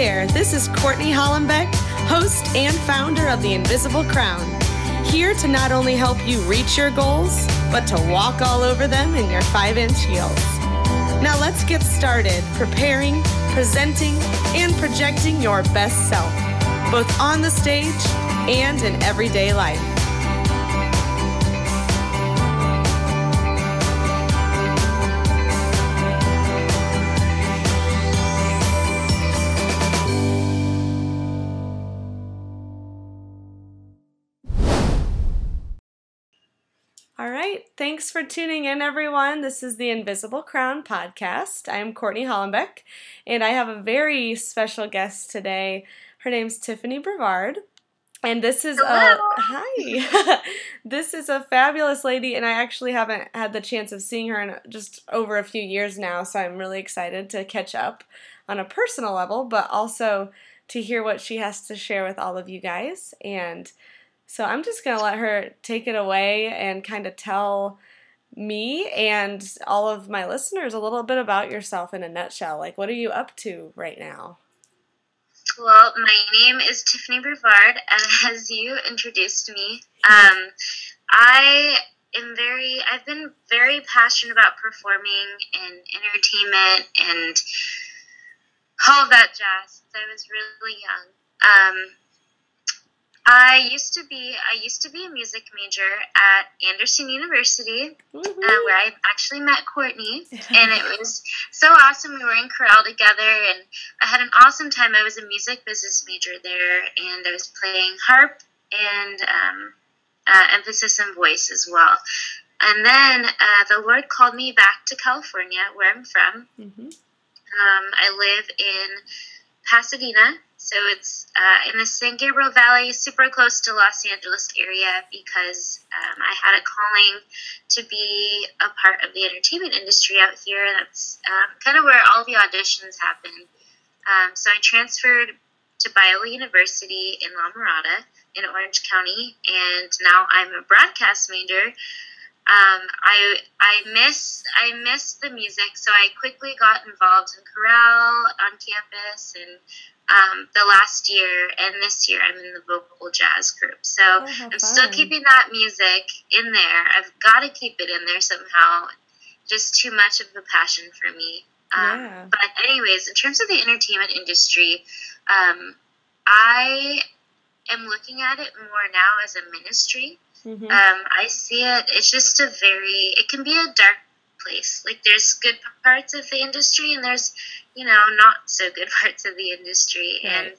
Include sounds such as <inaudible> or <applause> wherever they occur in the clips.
there, this is Courtney Hollenbeck, host and founder of The Invisible Crown. Here to not only help you reach your goals, but to walk all over them in your five inch heels. Now let's get started preparing, presenting, and projecting your best self, both on the stage and in everyday life. Thanks for tuning in, everyone. This is the Invisible Crown podcast. I am Courtney Hollenbeck, and I have a very special guest today. Her name's Tiffany Brevard. And this is Hello. a hi. <laughs> this is a fabulous lady, and I actually haven't had the chance of seeing her in just over a few years now. So I'm really excited to catch up on a personal level, but also to hear what she has to share with all of you guys. And so I'm just going to let her take it away and kind of tell me and all of my listeners a little bit about yourself in a nutshell. Like, what are you up to right now? Well, my name is Tiffany Brevard, and <laughs> as you introduced me, um, I am very, I've been very passionate about performing and entertainment and all of that jazz since I was really young. Um, I used to be I used to be a music major at Anderson University, uh, where I actually met Courtney, <laughs> and it was so awesome. We were in chorale together, and I had an awesome time. I was a music business major there, and I was playing harp and um, uh, emphasis in voice as well. And then uh, the Lord called me back to California, where I'm from. Mm-hmm. Um, I live in Pasadena, so it's uh, in the San Gabriel Valley, super close to Los Angeles area, because um, I had a calling to be a part of the entertainment industry out here. That's um, kind of where all the auditions happen. Um, so I transferred to Biola University in La Mirada in Orange County, and now I'm a broadcast major. Um, I I miss I miss the music, so I quickly got involved in chorale on campus, and um, the last year and this year I'm in the vocal jazz group. So Oh, I'm still keeping that music in there. I've got to keep it in there somehow. Just too much of a passion for me. Um, Yeah. But anyways, in terms of the entertainment industry, um, I am looking at it more now as a ministry. Mm-hmm. Um, I see it. It's just a very. It can be a dark place. Like there's good parts of the industry, and there's you know not so good <laughs> parts of the industry, Right. and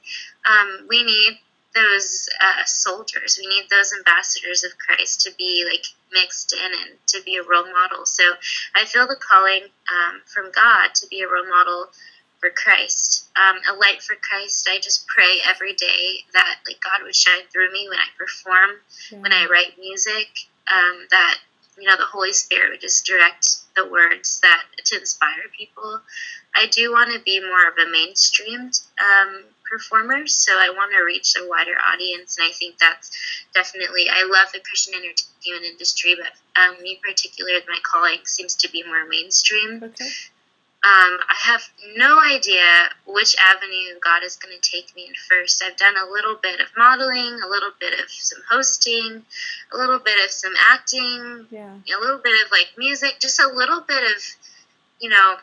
um, we need those uh, soldiers. We need those ambassadors of Christ to be like mixed in and to be a role model. So I feel the calling um, from God to be a role model for Christ, um, a light for Christ. I just pray every day that like God would shine through me when I perform when I write music, um, that you know the Holy Spirit would just direct the words that to inspire people. I do want to be more of a mainstreamed um, performer, so I want to reach a wider audience, and I think that's definitely. I love the Christian entertainment industry, but um, me in particular, my calling seems to be more mainstream. Okay. Um, I have no idea which avenue God is going to take me in first. I've done a little bit of modeling, a little bit of some hosting, a little bit of some acting, Yeah. a little bit of like music, just a little bit of, you know,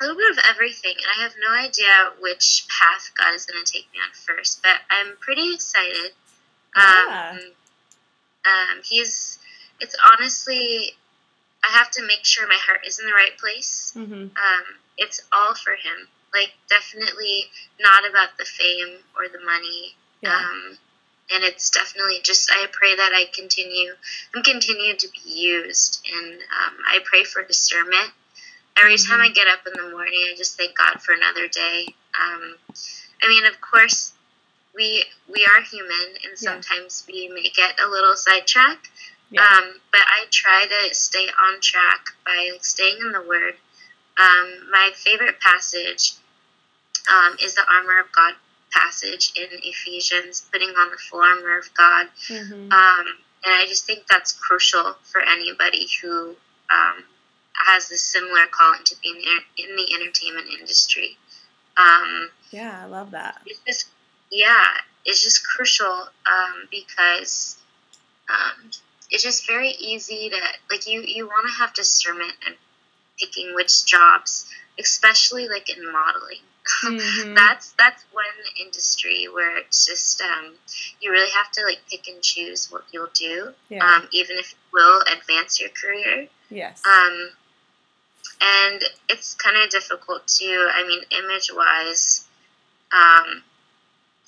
a little bit of everything. And I have no idea which path God is going to take me on first, but I'm pretty excited. Yeah. Um, um, he's, it's honestly, I have to make sure my heart is in the right place Mm-hmm. um, it's all for him. Like definitely not about the fame or the money. Yeah. Um, and it's definitely just I pray that I continue I'm continued to be used and um, I pray for discernment. Every time I get up in the morning I just thank God for another day. Um, I mean of course we we are human and Yeah. sometimes we may get a little sidetracked. Yeah. Um, but I try to stay on track by like, staying in the Word. Um, my favorite passage um, is the armor of God passage in Ephesians, putting on the full armor of God. Mm-hmm. Um, and I just think that's crucial for anybody who um, has a similar calling to be in, the- in the entertainment industry. Um, yeah, I love that. It's just, yeah, it's just crucial um, because um, it's just very easy to like you you want to have discernment and picking which jobs, especially like in modeling. <laughs> Mm-hmm. that's that's one industry where it's just um, you really have to like pick and choose what you'll do, yeah. um, even if it will advance your career. Yes. Um, and it's kind of difficult too. I mean, image wise, um,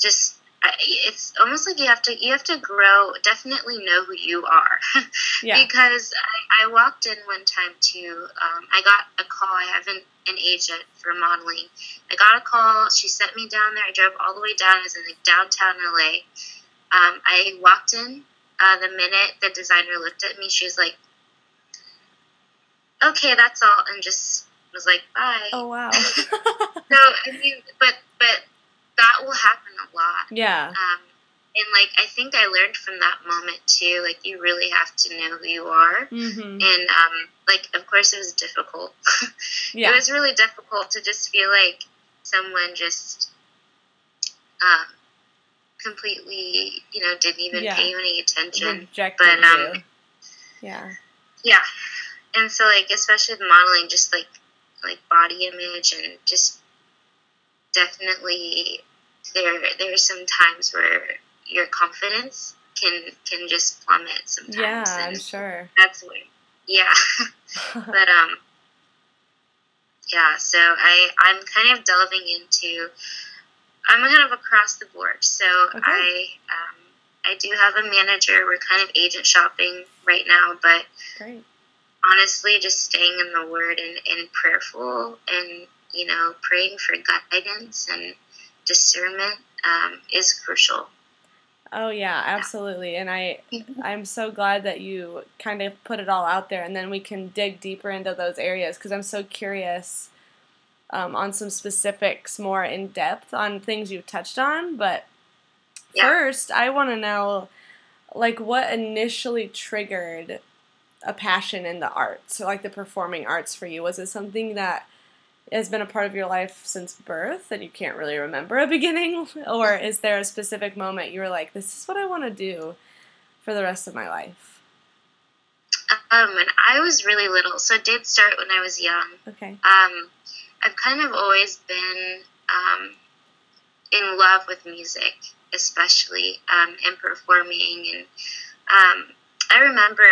just it's almost like you have to you have to grow definitely know who you are <laughs> yeah. because I, I, walked in one time too um, i got a call i have an, an, agent for modeling i got a call she sent me down there i drove all the way down i was in like downtown la um, i walked in uh, the minute the designer looked at me she was like okay that's all and just was like bye oh wow <laughs> <laughs> so i mean but but that will happen a lot. Yeah. Um, and like I think I learned from that moment too. Like you really have to know who you are. Mm-hmm. And um, like of course it was difficult. <laughs> yeah. It was really difficult to just feel like someone just um, completely, you know, didn't even yeah. pay you any attention. Rejected but um, you. yeah. Yeah. And so like especially the modeling, just like like body image and just definitely there there are some times where your confidence can can just plummet sometimes. Yeah, I'm sure. That's where yeah. <laughs> but um yeah, so I I'm kind of delving into I'm kind of across the board. So okay. I um I do have a manager. We're kind of agent shopping right now, but Great. Honestly, just staying in the word and, and prayerful and you know, praying for guidance and discernment um, is crucial. Oh yeah, absolutely. And I I'm so glad that you kind of put it all out there and then we can dig deeper into those areas because I'm so curious um, on some specifics more in depth on things you've touched on, but yeah. first I want to know like what initially triggered a passion in the arts, so like the performing arts for you. Was it something that has been a part of your life since birth and you can't really remember a beginning? <laughs> Or is there a specific moment you were like, this is what I want to do for the rest of my life? Um, when I was really little, so it did start when I was young. Okay. Um, I've kind of always been um, in love with music, especially um, and performing. And um, I remember,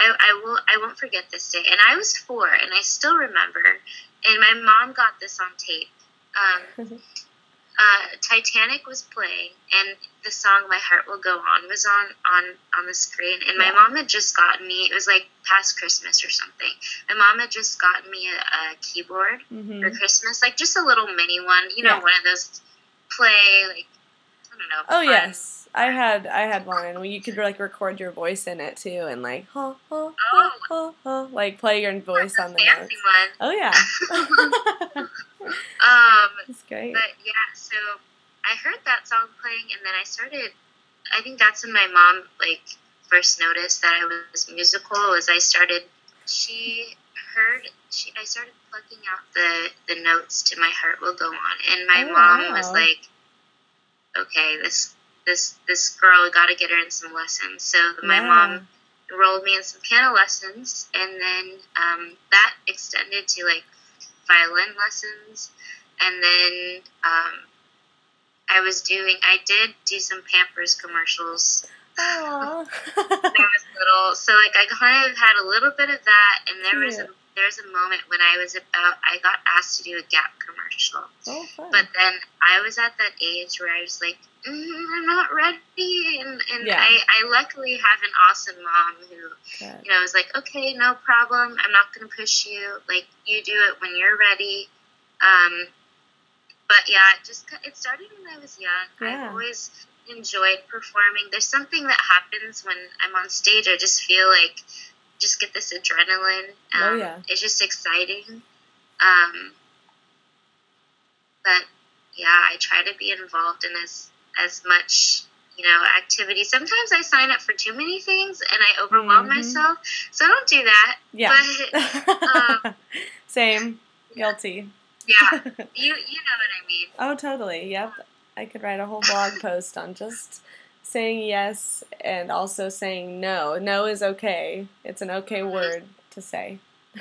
I, I will, I won't forget this day. And I was four, and I still remember and my mom got this on tape. Um, <laughs> uh, Titanic was playing, and the song "My Heart Will Go On" was on on on the screen. And my mom had just gotten me. It was like past Christmas or something. My mom had just gotten me a, a keyboard mm-hmm. for Christmas, like just a little mini one. You know, yeah. one of those play like I don't know. Oh fun. yes I had I had one, and you could like record your voice in it too, and like ha ha ha ha, ha like play your voice on the notes. One. Oh yeah. <laughs> um, <laughs> that's great. But yeah, so I heard that song playing, and then I started. I think that's when my mom like first noticed that I was musical. Was I started? She heard. She I started plucking out the the notes to "My Heart Will Go On," and my oh, mom wow. was like, "Okay, this this this girl got to get her in some lessons. So my yeah. mom enrolled me in some piano lessons, and then um, that extended to like violin lessons, and then um, I was doing I did do some Pampers commercials. <laughs> when I was little, so like I kind of had a little bit of that, and there was a there's a moment when I was about I got asked to do a Gap commercial. Oh, but then I was at that age where I was like, mm, I'm not ready, and, and yeah. I, I luckily have an awesome mom who, Good. you know, was like, okay, no problem. I'm not gonna push you. Like you do it when you're ready. Um, but yeah, it just it started when I was young. Yeah. I've always enjoyed performing. There's something that happens when I'm on stage. I just feel like just get this adrenaline. Oh, um, oh yeah, it's just exciting. Um, but yeah, I try to be involved in as as much you know activity. Sometimes I sign up for too many things and I overwhelm mm-hmm. myself, so I don't do that. Yeah, but, <laughs> um, same, guilty. Yeah, <laughs> you you know what I mean. Oh, totally. Yep. I could write a whole blog post on just saying yes and also saying no. No is okay. It's an okay Mhm. word to say. <laughs>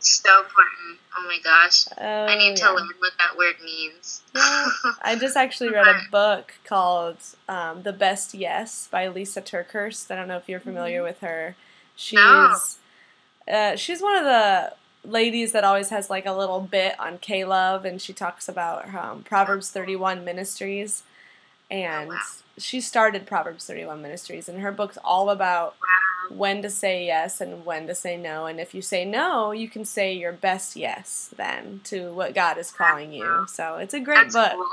So important. Oh my gosh. Oh, I need to yeah. learn what that word means. Yeah. I just actually read a <laughs> book called um, The Best Yes by Lysa TerKeurst. I don't know if you're familiar with her. She's No. uh, she's one of the ladies that always has like a little bit on K Love, and she talks about um, Proverbs 31 Ministries, Oh, and wow. she started Proverbs 31 Ministries, and her book's all about wow. when to say yes and when to say no. And if you say no, you can say your best yes then to what God is calling you. So it's a great That's book. cool.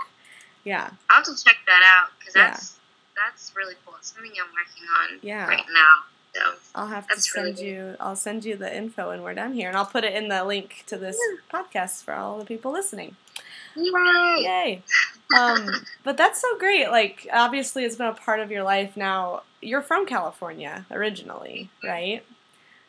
Yeah. I'll have to check that out because Yeah. that's that's really cool. It's something I'm working on Yeah. right now. So I'll have That's to really send you I'll send you the info when we're done here and I'll put it in the link to this podcast for all the people listening. Yay! Yay. Um, but that's so great. Like obviously it's been a part of your life now. You're from California originally, right?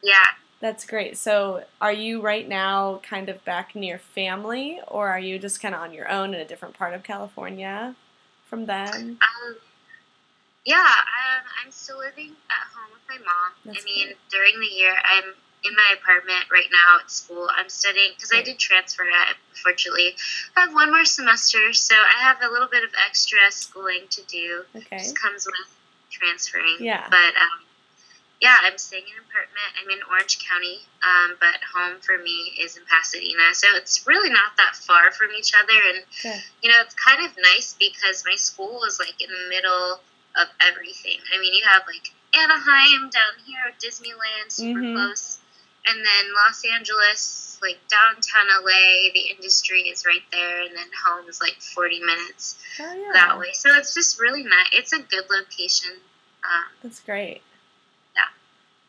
Yeah. That's great. So, are you right now kind of back near family, or are you just kind of on your own in a different part of California from then? Um, yeah, um, I'm still living at home with my mom. That's I mean, great. during the year, I'm in my apartment right now at school. I'm studying because I did transfer at, unfortunately. I have one more semester, so I have a little bit of extra schooling to do. Okay. Just comes with transferring. Yeah. But um, yeah, I'm staying in an apartment. I'm in Orange County, um, but home for me is in Pasadena. So it's really not that far from each other. And, Good. you know, it's kind of nice because my school is like in the middle of everything. I mean, you have like Anaheim down here, Disneyland, super Mhm. close. And then Los Angeles, like downtown LA, the industry is right there. And then home is like 40 minutes Oh yeah. that way. So it's just really nice. It's a good location. Um, That's great. Yeah.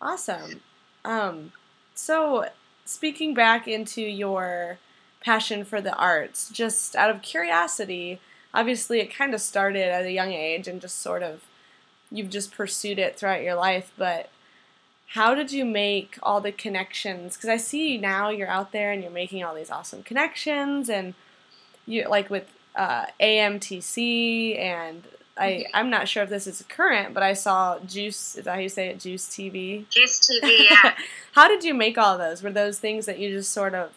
Awesome. Um, so speaking back into your passion for the arts, just out of curiosity, obviously it kind of started at a young age and just sort of you've just pursued it throughout your life, but how did you make all the connections? Because I see now you're out there and you're making all these awesome connections, and you like with uh, AMTC, and I I'm not sure if this is current, but I saw Juice. Is that how you say it? Juice TV. Juice TV, yeah. <laughs> how did you make all those? Were those things that you just sort of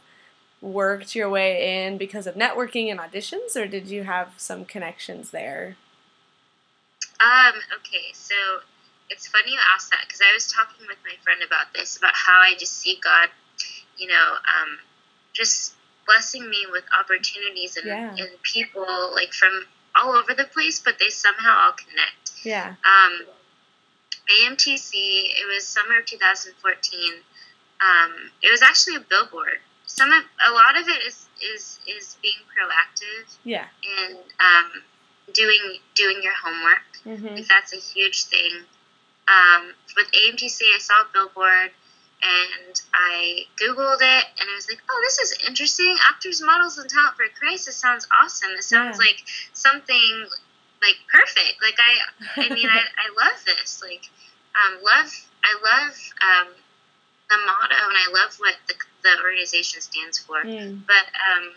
worked your way in because of networking and auditions, or did you have some connections there? Um, okay, so it's funny you asked that because I was talking with my friend about this, about how I just see God, you know, um, just blessing me with opportunities and, Yeah. and people like from all over the place, but they somehow all connect. Yeah. Um, AMTC, it was summer of 2014. Um, it was actually a billboard. Some of a lot of it is is is being proactive Yeah. and um, doing doing your homework. hmm Like that's a huge thing. Um, with AMTC, I saw a billboard and I Googled it and I was like, oh, this is interesting. Actors, models, and talent for Christ. This sounds awesome. This sounds Yeah. like something like perfect. Like I, I mean, I, <laughs> I love this. Like, um, love, I love um, the motto and I love what the, the organization stands for. Mm. But um,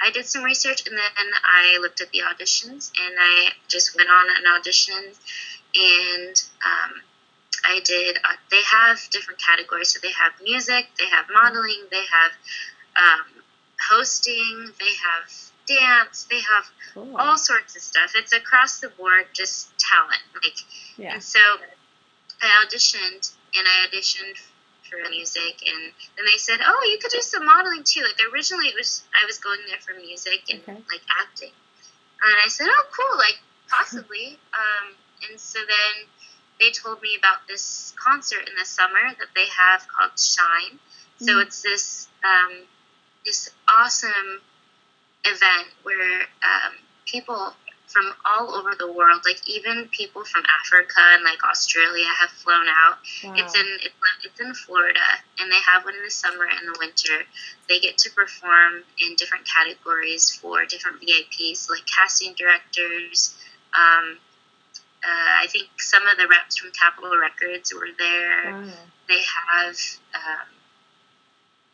I did some research and then I looked at the auditions and I just went on an audition and um, I did. Uh, they have different categories. So they have music, they have modeling, they have um, hosting, they have dance, they have Cool. all sorts of stuff. It's across the board, just talent. Like yeah. and so I auditioned and I auditioned for music and then they said, Oh, you could do some modeling too. Like originally it was I was going there for music and Okay. like acting. And I said, Oh cool, like possibly. um, and so then they told me about this concert in the summer that they have called Shine. So Mm. it's this um, this awesome event where um, people from all over the world, like even people from Africa and like Australia, have flown out. Wow. It's in it's, it's in Florida, and they have one in the summer and the winter. They get to perform in different categories for different VIPs, like casting directors. Um, uh, I think some of the reps from Capitol Records were there Wow. they have um,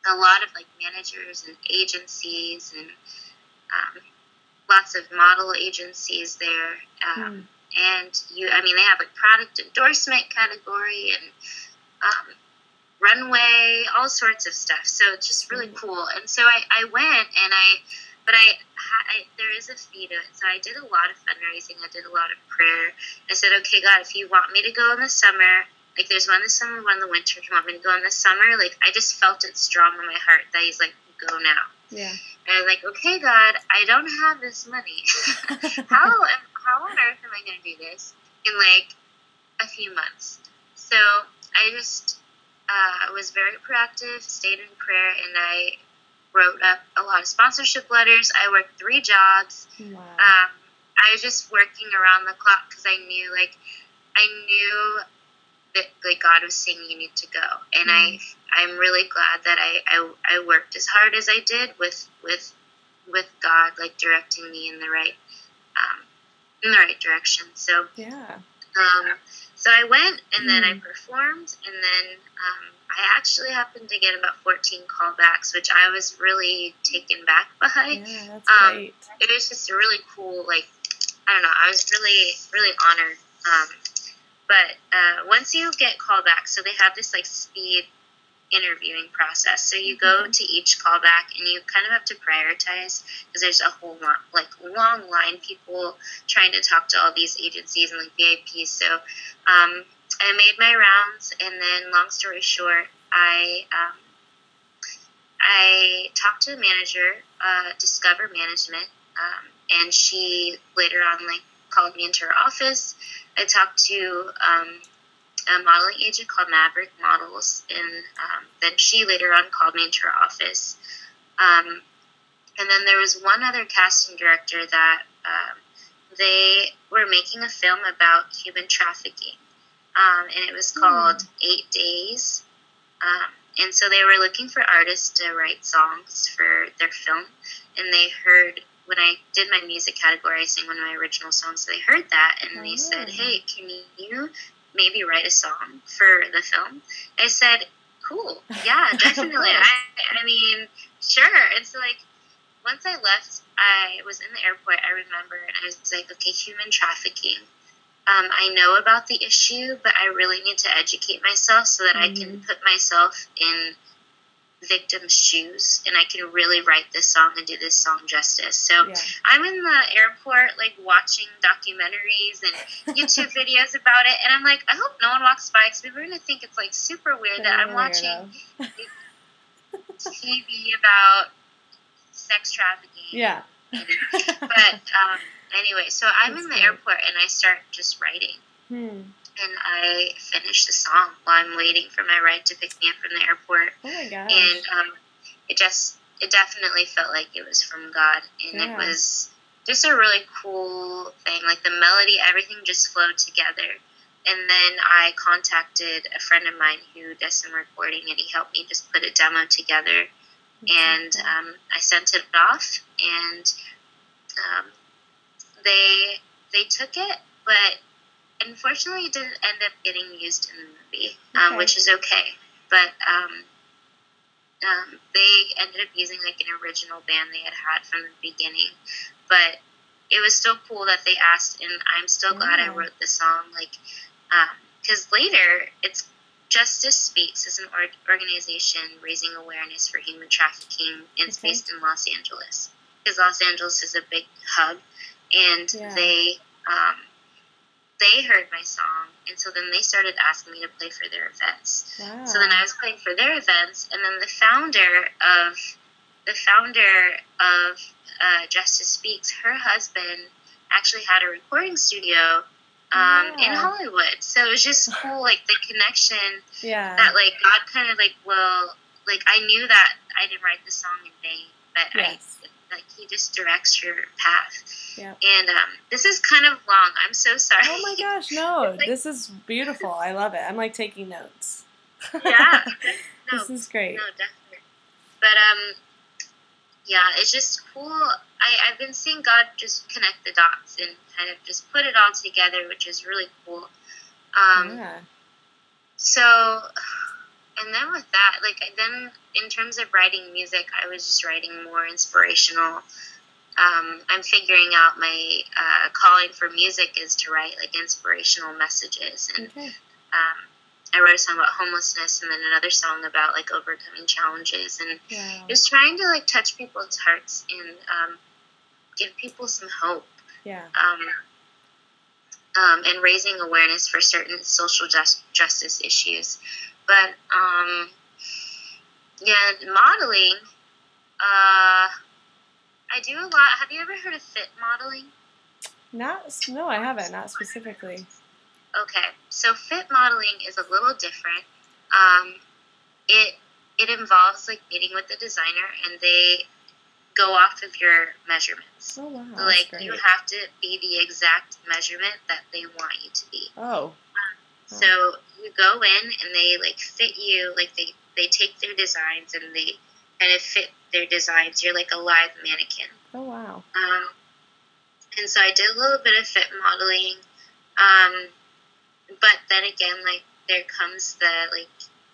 a lot of like managers and agencies and um, lots of model agencies there. Um, mm. And you, I mean, they have like product endorsement category and um, runway, all sorts of stuff. So it's just really cool. And so I, I went and I, but I, I, there is a fee to it. So I did a lot of fundraising. I did a lot of prayer. I said, okay, God, if you want me to go in the summer, like there's one in the summer, one in the winter. If you want me to go in the summer, like I just felt it strong in my heart that He's like, go now. Yeah. And I was like, okay, God, I don't have this money. <laughs> how am, how on earth am I going to do this in like a few months? So I just uh, was very proactive, stayed in prayer, and I wrote up a lot of sponsorship letters. I worked three jobs. Wow. Um, I was just working around the clock because I knew, like, I knew that like God was saying you need to go, and mm. I I'm really glad that I, I I worked as hard as I did with with with God like directing me in the right um, in the right direction. So yeah. Um, so I went and then I mm. performed, and then um, I actually happened to get about 14 callbacks, which I was really taken back <laughs> by. Yeah, that's um, great. It was just really cool. Like, I don't know, I was really, really honored. Um, but uh, once you get callbacks, so they have this like speed interviewing process. So you go mm-hmm. to each callback and you kind of have to prioritize because there's a whole lot, like long line people trying to talk to all these agencies and like VIPs. So um, I made my rounds, and then long story short, I um, I talked to the manager, uh, Discover Management, um, and she later on like called me into her office. I talked to um, a modeling agent called Maverick Models, and um, then she later on called me into her office. Um, and then there was one other casting director that um, they were making a film about human trafficking, um, and it was called mm. Eight Days. Um, and so they were looking for artists to write songs for their film, and they heard when I did my music category, I sang one of my original songs. So they heard that and they said, oh. "Hey, can you maybe write a song for the film?" I said, "Cool, yeah, <laughs> definitely. I, I mean, sure." And so like once I left, I was in the airport. I remember, and I was like, "Okay, human trafficking." Um, I know about the issue, but I really need to educate myself so that mm-hmm. I can mm-hmm. put myself in victim's shoes and I can really write this song and do this song justice. So yeah. I'm in the airport like watching documentaries and <laughs> YouTube videos about it and I'm like, I hope no one walks by because people are going to think it's like super weird that I'm watching TV about sex trafficking. <laughs> Yeah. but um, anyway, so I'm That's in the great. airport and I start just writing. Hmm and I finish the song while I'm waiting for my ride to pick me up from the airport. Oh my gosh. And um, it just, it definitely felt like it was from God. And yeah. it was just a really cool thing. Like the melody, everything just flowed together. And then I contacted a friend of mine who does some recording, and he helped me just put a demo together. and um, I sent it off, and um, they they took it, but unfortunately, it didn't end up getting used in the movie, um, okay. which is okay. But um, um, they ended up using like an original band they had had from the beginning. But it was still cool that they asked, and I'm still glad I wrote the song. Like, because um, later it's Justice Speaks is an organization raising awareness for human trafficking. And it's okay. based in Los Angeles because Los Angeles is a big hub, and yeah. they um, they heard my song, and so then they started asking me to play for their events. Wow. So then I was playing for their events, and then the founder of the founder of uh, Justice Speaks, her husband actually had a recording studio um, yeah. in Hollywood. So it was just <laughs> cool, like the connection. Yeah. That like God kind of like well, like I knew that I didn't write the song in vain, but yes. I like he just directs your path. Yeah. And um, this is kind of long. I'm so sorry. Oh my gosh, <laughs> no! like, this is beautiful. I love it. I'm like taking notes. yeah. <laughs> No, this is great. No, definitely. But um, yeah, it's just cool. I I've been seeing God just connect the dots and kind of just put it all together, which is really cool. Um, yeah. So and then with that, like then in terms of writing music, I was just writing more inspirational. Um, I'm figuring out my uh, calling for music is to write like inspirational messages, and Okay. um, I wrote a song about homelessness, and then another song about like overcoming challenges, and Wow. just trying to like touch people's hearts and um, give people some hope Yeah. um, um, and raising awareness for certain social just, justice issues. But um, yeah, modeling. Uh, I do a lot. Have you ever heard of fit modeling? Not no, I haven't. Not specifically. Okay, so fit modeling is a little different. Um, it it involves like meeting with the designer, and they go off of your measurements. Oh wow. Like you have to be the exact measurement that they want you to be. oh. So you go in and they like fit you, like they they take their designs and they kind of fit their designs. You're like a live mannequin. Oh wow. Um, and so I did a little bit of fit modeling. Um, but then again, like there comes the like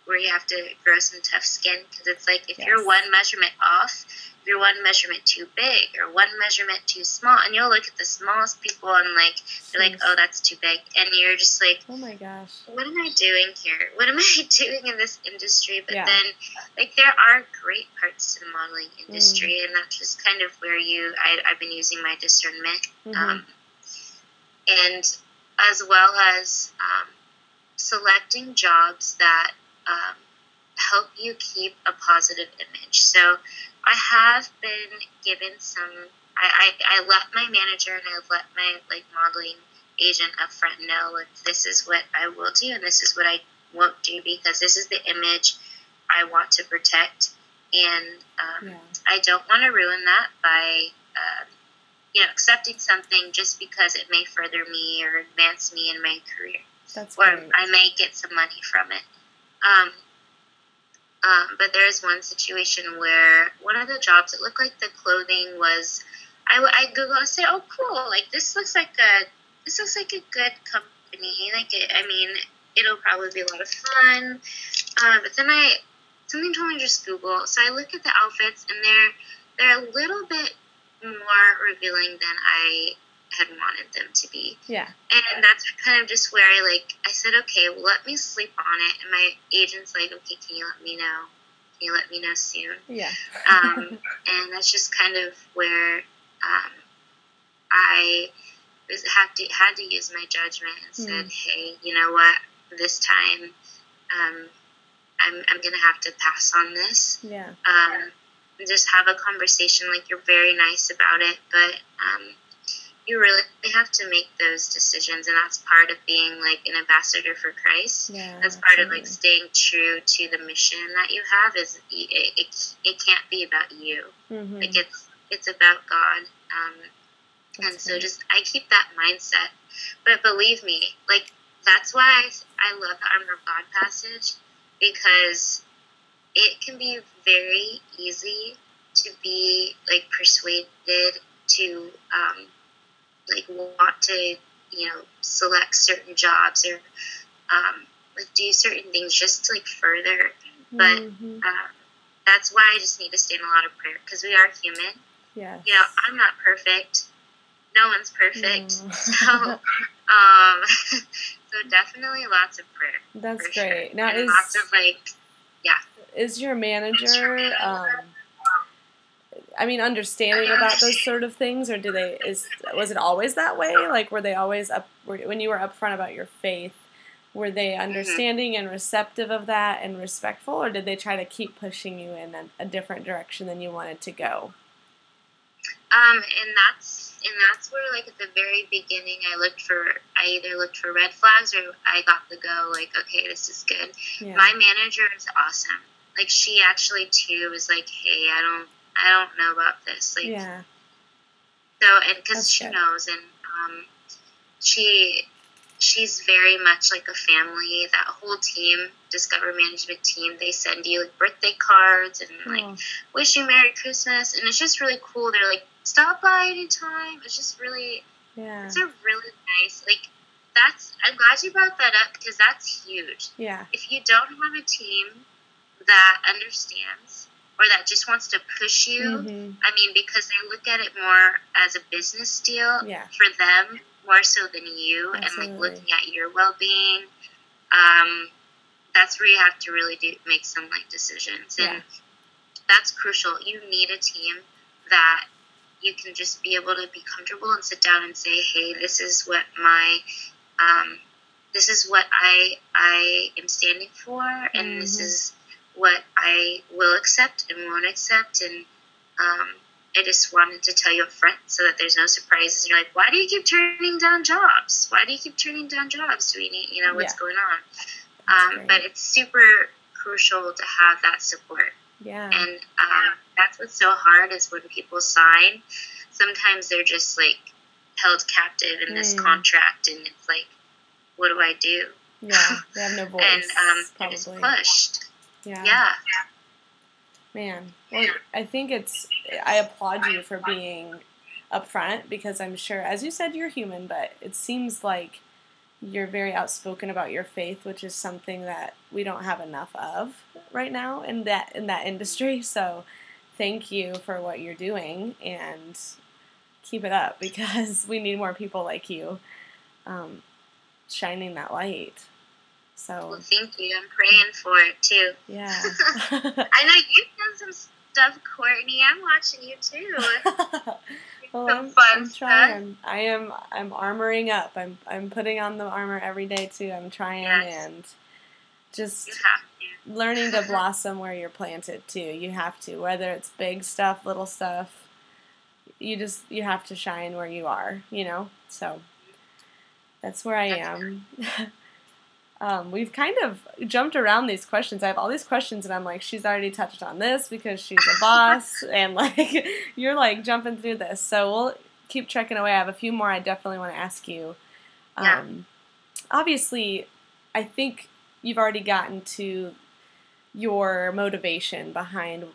where you have to grow some tough skin because it's like if you're one measurement off, you're one measurement too big or one measurement too small, and you'll look at the smallest people and like you're like, oh, that's too big, and you're just like, Oh my gosh. what am I doing here? What am <laughs> I doing in this industry? But Yeah. then, like, there are great parts to the modeling Mm. industry, and that's just kind of where you, I, I've been using my discernment. Mhm. Um, and as well as um, selecting jobs that um, help you keep a positive image. So I have been given some. I, I, I let my manager and I let my like modeling agent up front know like this is what I will do and this is what I won't do because this is the image I want to protect and um, yeah. I don't want to ruin that by, um, you know, accepting something just because it may further me or advance me in my career, That's or great. I may get some money from it. Um, um, but there is one situation where one of the jobs, it looked like the clothing was, I, I Google and say, oh, cool, like this looks like a, this looks like a good company. Like, it, I mean, it'll probably be a lot of fun. Uh, but then I, something told me just Google. So I look at the outfits, and they're they're a little bit more revealing than I had wanted them to be. yeah. And that's kind of just where I like I said, okay, well, let me sleep on it. And my agent's like, okay, can you let me know? Can you let me know soon? Yeah. Um, <laughs> and that's just kind of where um, I was had to had to use my judgment and said, hey, you know what? This time, um, I'm I'm gonna have to pass on this yeah. um, and just have a conversation. Like you're very nice about it, but um, you really have to make those decisions, and that's part of being like an ambassador for Christ. Yeah. That's part of like staying true to the mission that you have. Is it, it, it can't be about you. Mhm. Like it's it's about God. Um, and so just I keep that mindset. But believe me, like that's why I, I love the Armor of God passage because it can be very easy to be like persuaded to um, like want to you know select certain jobs or um, like do certain things just to like further. But Mhm. um, that's why I just need to stay in a lot of prayer because we are human yeah. you know, I'm not perfect. No one's perfect. No. <laughs> So, um, <laughs> so definitely lots of prayer. That's for sure. great. Now and is lots of like, is your manager um I mean understanding about those sort of things or do they is was it always that way? Like were they always up were, when you were upfront about your faith were they Mm-hmm. understanding and receptive of that and respectful or did they try to keep pushing you in a, a different direction than you wanted to go? um, and that's and that's where like at the very beginning, I looked for I either looked for red flags or I got the go. Like, okay, this is good. Yeah. My manager is awesome. Like, she actually too was like, hey, I don't I don't know about this. Like, yeah. So, and because she good. knows, and um, she she's very much like a family. That whole team, Discover Management team, they send you like birthday cards and like Oh, wish you Merry Christmas, and it's just really cool. They're like, stop by anytime. It's just really, yeah. it's a really nice like. That's I'm glad you brought that up because that's huge. Yeah. If you don't have a team that understands or that just wants to push you. Mm-hmm. I mean, because they look at it more as a business deal Yeah. for them more so than you, and like looking at your well being. Um, that's where you have to really do make some like decisions, and Yeah. that's crucial. You need a team that you can just be able to be comfortable and sit down and say, "Hey, this is what my um, this is what I I am standing for, and this Mhm. is what I will accept and won't accept." And um, I just wanted to tell you up front so that there's no surprises. You're like, "Why do you keep turning down jobs? Why do you keep turning down jobs? Do we need you know what's Yeah. going on?" Um, but it's super crucial to have that support yeah. and um, that's what's so hard is when people sign sometimes they're just like held captive in this Mm. contract and it's like what do i do yeah. They have no <laughs> voice. and um, they're just pushed Yeah. yeah Man, well, I think it's. I applaud you for being upfront because I'm sure, as you said, you're human, but it seems like you're very outspoken about your faith, which is something that we don't have enough of right now in that in that industry. <laughs> So, thank you for what you're doing and keep it up <laughs> because we need more people like you, um, shining that light. So, well thank you i'm praying for it too yeah. <laughs> i know you've done some stuff courtney i'm watching you too <laughs> well, Some I'm, fun I'm stuff. trying. I am. I'm armoring up. I'm. I'm putting on the armor every day too. I'm trying Yes. and just learning to <laughs> blossom where you're planted too. You have to, whether it's big stuff, little stuff. You just you have to shine where you are. You know. So that's where I am. Um, we've kind of jumped around these questions. I have all these questions, and I'm like, she's already touched on this because she's a <laughs> boss, and like, <laughs> you're like jumping through this. So we'll keep trekking away. I have a few more I definitely want to ask you. Yeah. Um, obviously, I think you've already gotten to your motivation behind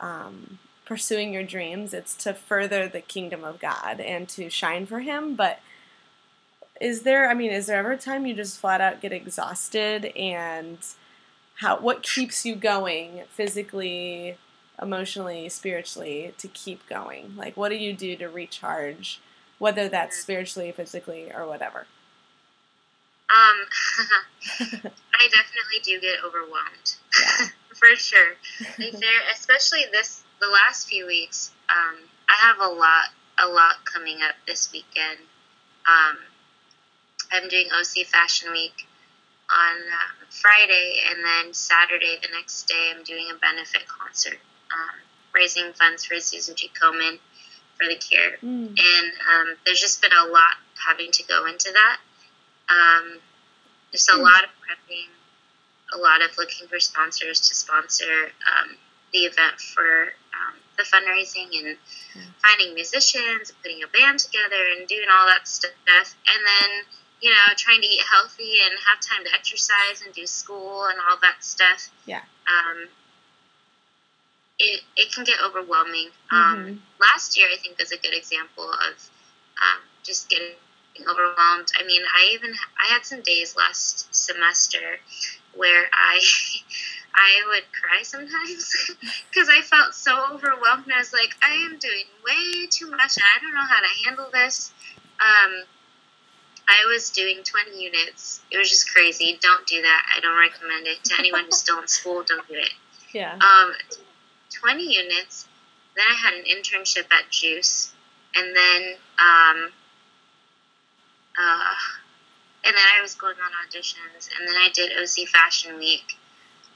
um, pursuing your dreams. It's to further the kingdom of God and to shine for Him, but is there i mean is there ever a time you just flat out get exhausted and how what keeps you going physically emotionally spiritually to keep going like what do you do to recharge whether that's spiritually physically or whatever um <laughs> i definitely do get overwhelmed yeah <laughs> for sure. Like <laughs> there, especially this the last few weeks. Um, I have a lot, a lot coming up this weekend. Um, I'm doing OC Fashion Week on um, Friday, and then Saturday, the next day, I'm doing a benefit concert, um, raising funds for Susan G. Komen for the cure Mm, and um, there's just been a lot having to go into that. Um, there's a lot of prepping, a lot of looking for sponsors to sponsor um, the event for um, the fundraising and Yeah. finding musicians, and putting a band together, and doing all that stuff. And then, you know, trying to eat healthy and have time to exercise and do school and all that stuff. Yeah. Um, it, it can get overwhelming. Um, Mhm. last year I think was a good example of um, just getting overwhelmed. I mean, I even I had some days last semester where I <laughs> I would cry sometimes <laughs> because I felt so overwhelmed. And I was like, I am doing way too much, and I don't know how to handle this. Um, I was doing 20 units. It was just crazy. Don't do that. I don't recommend it to anyone who's still in school. Don't do it yeah um, 20 units. Then I had an internship at Juice, and then um, uh, and then I was going on auditions, and then I did OC Fashion Week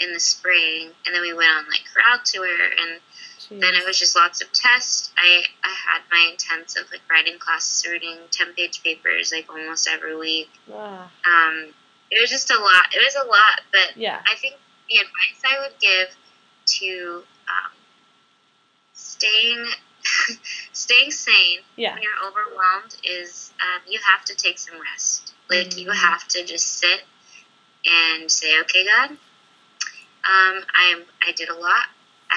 in the spring, and then we went on like crowd tour, and then it was just lots of tests. I I had my intensive like writing classes, reading 10 page papers like almost every week. Um, it was just a lot. It was a lot, but yeah I think the advice I would give to um, staying <laughs> staying sane yeah when you're overwhelmed is um, you have to take some rest. Like you Mhm. have to just sit and say, "Okay, God, um, I'm I did a lot.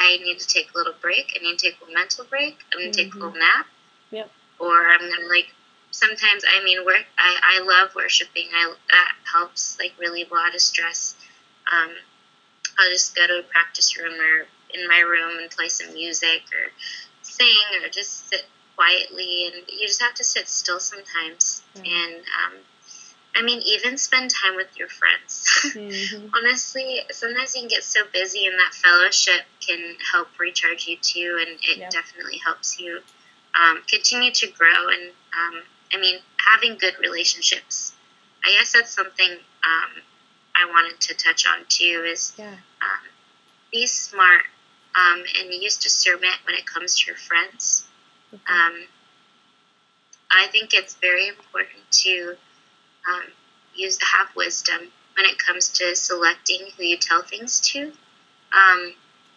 I need to take a little break. I need to take a mental break. I'm gonna take a little nap. Yep. Or I'm gonna like sometimes I mean work. I, I love worshiping. I that helps like relieve a lot of stress. Um, I'll just go to a practice room or in my room and play some music or sing or just sit quietly. And you just have to sit still sometimes. Mm-hmm. And um, I mean, even spend time with your friends. <laughs> Mm-hmm. Honestly, sometimes you can get so busy, and that fellowship can help recharge you too, and it yeah. definitely helps you um, continue to grow. And um, I mean, having good relationships. I guess that's something um, I wanted to touch on too. Is yeah. Um, be smart um, and use discernment when it comes to your friends. Um, I think it's very important to um, use have wisdom when it comes to selecting who you tell things to. Um,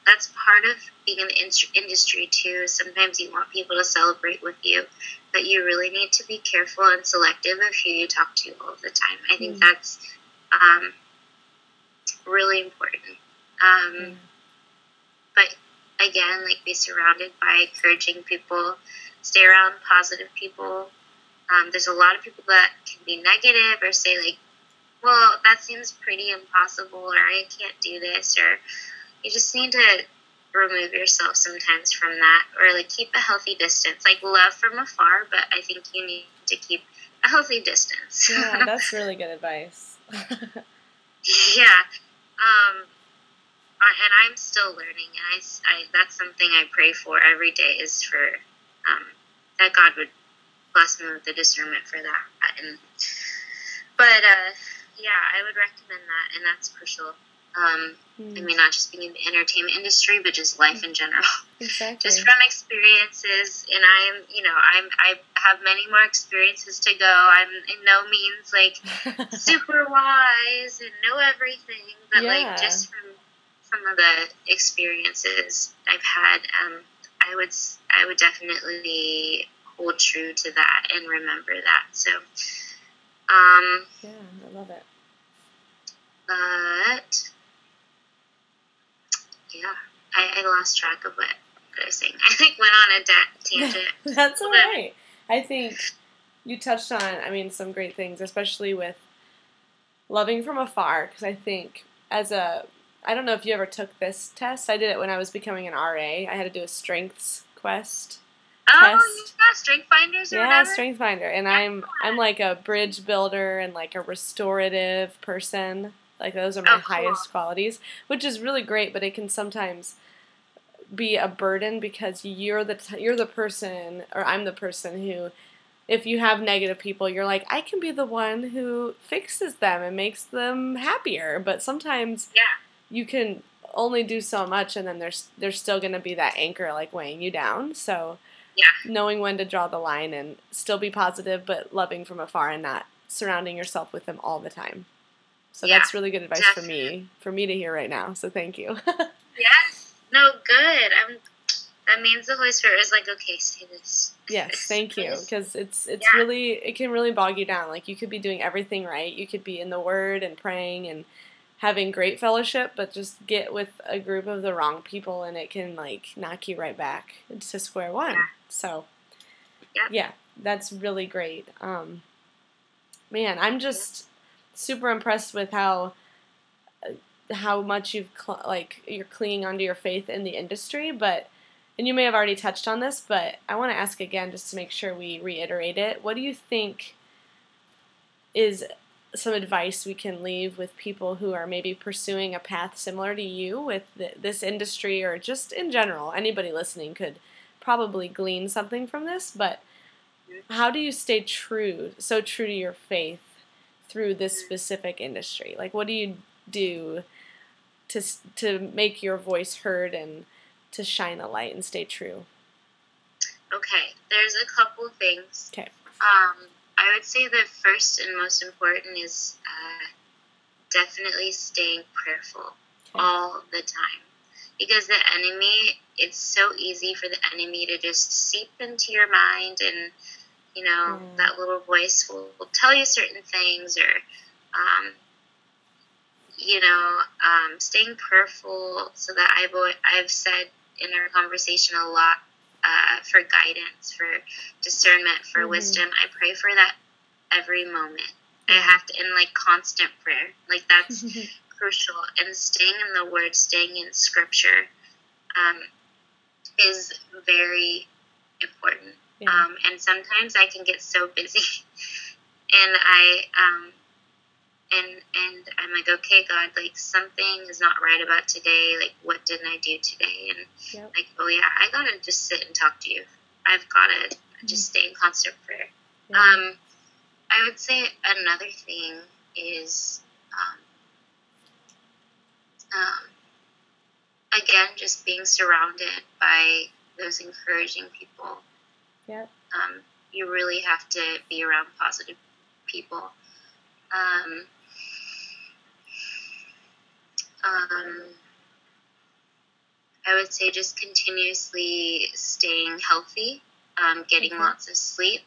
that's part of being in the industry too. Sometimes you want people to celebrate with you, but you really need to be careful and selective of who you talk to all the time. I think mm. that's um, really important. Um, mm. But again, like be surrounded by encouraging people, stay around positive people. Um, there's a lot of people that can be negative or say like, well, that seems pretty impossible, or I can't do this, or you just need to remove yourself sometimes from that, or like keep a healthy distance. Like love from afar, but I think you need to keep a healthy distance. yeah, <laughs> that's really good advice. <laughs> yeah. Um, and I'm still learning, and I, I that's something I pray for every day is for um, that God would bless me with the discernment for that. And but uh, yeah, I would recommend that, and that's crucial. Um, mm. I mean, not just being in the entertainment industry, but just life in general. <laughs> Exactly. just from experiences, and I'm, you know, I'm, I have many more experiences to go. I'm in no means like <laughs> super wise and know everything, but yeah. like just from some of the experiences I've had, um, I would I would definitely hold true to that and remember that. So, um, yeah, I love it. But yeah, I, I lost track of what, I was saying. <laughs> I think went on a da- tangent. <laughs> That's all right. I think you touched on, I mean, some great things, especially with loving from afar, because I think as a I don't know if you ever took this test. I did it when I was becoming an RA. I had to do a strengths quest. Oh, yeah, strength finders or yeah, whatever. strength finder, and I'm I'm like a bridge builder and like a restorative person. Like those are my oh, cool. highest qualities, which is really great. But it can sometimes be a burden because you're the t- you're the person, or I'm the person who if you have negative people, you're like, I can be the one who fixes them and makes them happier. But sometimes yeah you can only do so much and then there's there's still going to be that anchor like weighing you down so yeah. knowing when to draw the line and still be positive but loving from afar and not surrounding yourself with them all the time. So yeah, that's really good advice definitely. for me for me to hear right now so thank you. <laughs> Yes. No good. I'm that means the holy spirit is like okay say this. Yes thank you because it's it's yeah. really it can really bog you down. Like you could be doing everything right. You could be in the word and praying and having great fellowship, but just get with a group of the wrong people and it can like knock you right back to square one. Yeah. So, yeah. yeah, that's really great. Um, man, I'm just super impressed with how uh, how much you've cl- like you're clinging onto your faith in the industry, but and you may have already touched on this, but I want to ask again just to make sure we reiterate it. What do you think is some advice we can leave with people who are maybe pursuing a path similar to you with this industry or just in general? Anybody listening could probably glean something from this, but how do you stay true, so true to your faith through this specific industry? Like, what do you do to to make your voice heard and to shine a light and stay true? Okay, there's a couple things. Okay. Um, I would say the first and most important is uh, definitely staying prayerful all the time. Because the enemy, it's so easy for the enemy to just seep into your mind, and you know, mm. that little voice will, will, tell you certain things, or um, you know, um, staying prayerful. So that I've I've said in our conversation a lot uh, for guidance, for discernment, for mm-hmm. wisdom. I pray for that every moment. I have to in like constant prayer. Like that's <laughs> crucial, and staying in the Word, staying in Scripture, um, is very important. Yeah. Um, and sometimes I can get so busy, <laughs> and I um, and and I'm like, okay, God, like something is not right about today. Like, what didn't I do today? And Yep. like, oh yeah, I gotta just sit and talk to you. I've gotta just stay in constant prayer. Yeah. Um, I would say another thing is, um, um, again, just being surrounded by those encouraging people. Yep. Um, you really have to be around positive people. Um, um, I would say just continuously staying healthy, um, getting Okay. lots of sleep.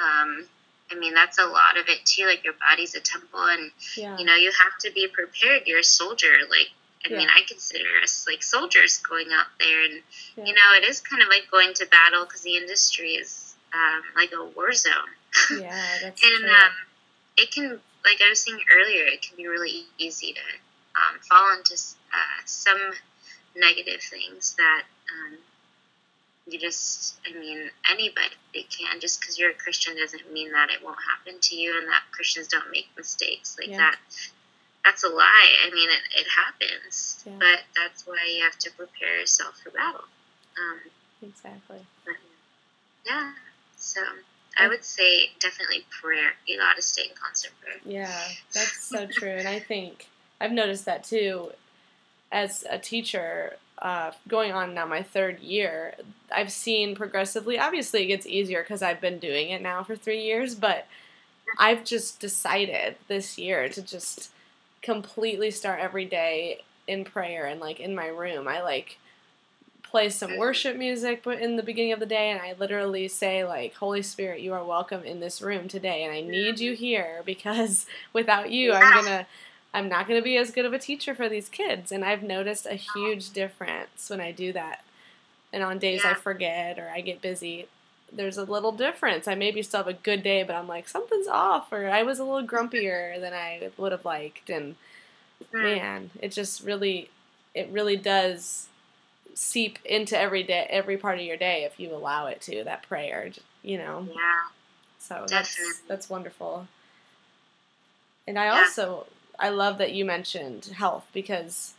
Um, I mean, that's a lot of it too. Like your body's a temple, and yeah. you know you have to be prepared. You're a soldier. Like I mean, I consider us like soldiers going out there, and Yeah. you know it is kind of like going to battle because the industry is um, like a war zone. yeah, <laughs> that's and true. um, it can like i was saying earlier it can be really easy to um, fall into uh, some negative things that um, you just i mean anybody can. Just because you're a christian doesn't mean that it won't happen to you and that christians don't make mistakes. Like Yeah. that that's a lie. I mean it, it happens. Yeah. but that's why you have to prepare yourself for battle. Um, exactly. but, yeah. So i would say definitely prayer. You gotta stay in constant prayer. Yeah, that's so true. And I think I've noticed that too as a teacher, uh, going on now my third year. I've seen progressively, obviously, it gets easier because I've been doing it now for three years, but I've just decided this year to just completely start every day in prayer and like in my room. I like play some worship music but in the beginning of the day and I literally say like Holy Spirit you are welcome in this room today and I need you here because <laughs> without you I'm Yeah. I'm not going to be as good of a teacher for these kids and I've noticed a huge difference when I do that. And on days I forget or I get busy there's a little difference. I maybe still have a good day, but I'm like something's off, or I was a little grumpier than I would have liked, and Mm. man, it just really, it really does seep into every day, every part of your day if you allow it to. That prayer, you know. Yeah. So that's that's wonderful. And I Yeah. also I love that you mentioned health because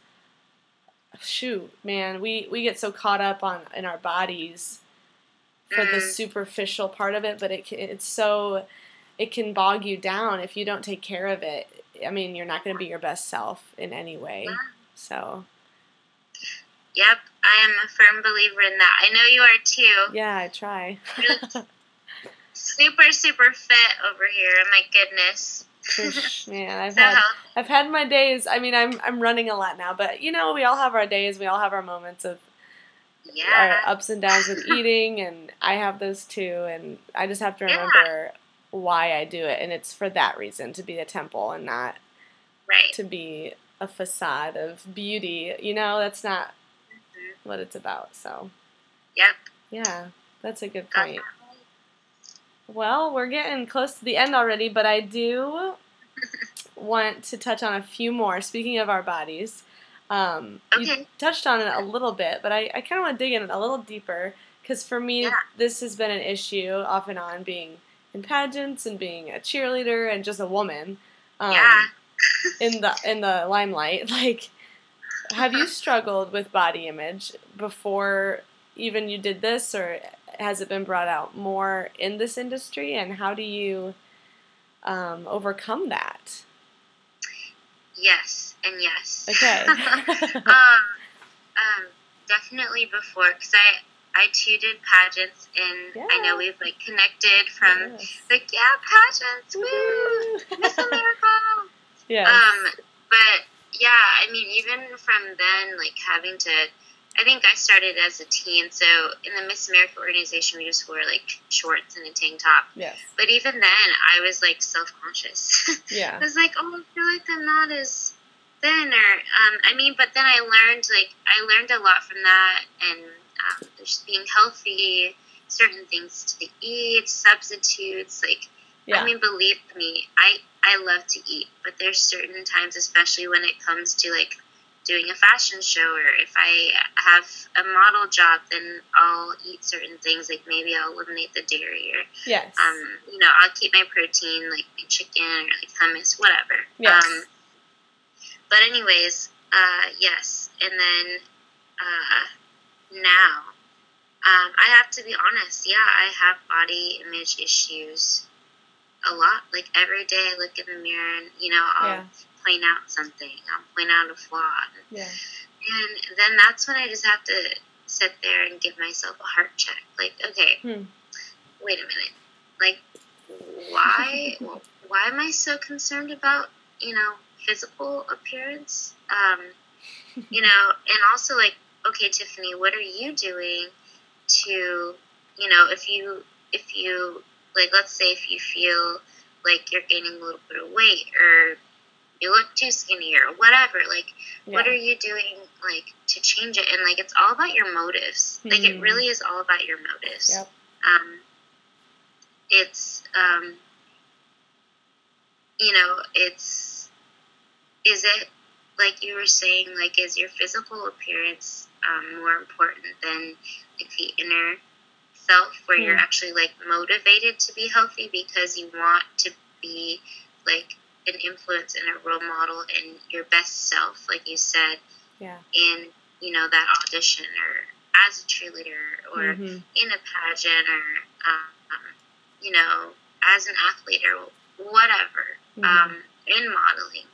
shoot, man, we we get so caught up on in our bodies for the Mhm. superficial part of it, but it can, it's so it can bog you down if you don't take care of it. I mean, you're not going to be your best self in any way. Yeah. So, Yep. I am a firm believer in that. I know you are too. yeah, I try. <laughs> Super, super fit over here. My goodness. Trish, <laughs> man, I've had healthy. I've had my days. I mean, I'm I'm running a lot now, but you know, we all have our days. We all have our moments of Yeah. our ups and downs with <laughs> eating, and I have those too. And I just have to Yeah. remember why I do it, and it's for that reason to be a temple and not right. to be a facade of beauty. You know, that's not Mhm. what it's about. So, Yep. yeah, that's a good point. Well, we're getting close to the end already, but I do want to touch on a few more. Speaking of our bodies, um, you touched on it a little bit, but I, I kind of want to dig in a little deeper because for me, Yeah. this has been an issue off and on being in pageants and being a cheerleader and just a woman um, yeah. in the in the limelight. <laughs> Like, have you struggled with body image before even you did this, or has it been brought out more in this industry? And how do you um, overcome that? Yes and yes. Okay. <laughs> um, um, definitely before, because I, I too did pageants, and I know we've like connected from Yes. like yeah pageants, woo, Miss <laughs> America. yes. Um, but yeah, I mean, even from then, like having to, I think I started as a teen, so in the Miss America organization, we just wore like shorts and a tank top. yes. But even then, I was like self conscious. <laughs> Yeah. I was like, oh, I feel like I'm not as thin, or um, I mean, but then I learned like I learned a lot from that, and um, just being healthy, certain things to eat, substitutes, like I mean, believe me, I I love to eat, but there's certain times, especially when it comes to like doing a fashion show or if I have a model job, then I'll eat certain things. Like maybe I'll eliminate the dairy or yes. um, you know, I'll keep my protein like my chicken or like hummus, whatever. Yes. Um, but anyways, uh, yes, and then uh, now. Um, I have to be honest, yeah, I have body image issues a lot. Like every day I look in the mirror and, you know, I'll Yeah. Point out something, I'll point out a flaw. yeah. And then that's when I just have to sit there and give myself a heart check. Like, okay, Hmm. wait a minute. Like, why? <laughs> why am I so concerned about you know physical appearance? Um, you know, and also like, okay, Tiffany, what are you doing to, you know, if you if you like, let's say if you feel like you're gaining a little bit of weight or you look too skinny or whatever, like what are you doing like to change it and like it's all about your motives like it Mhm. really is all about your motives Yep. um it's um you know it's is it like you were saying like is your physical appearance um, more important than like the inner self where you're Hmm. actually like motivated to be healthy because you want to be like an influence and a role model and your best self like you said Yeah. in you know that audition or as a cheerleader or Mhm. in a pageant or um, you know as an athlete or whatever Mhm. um, in modeling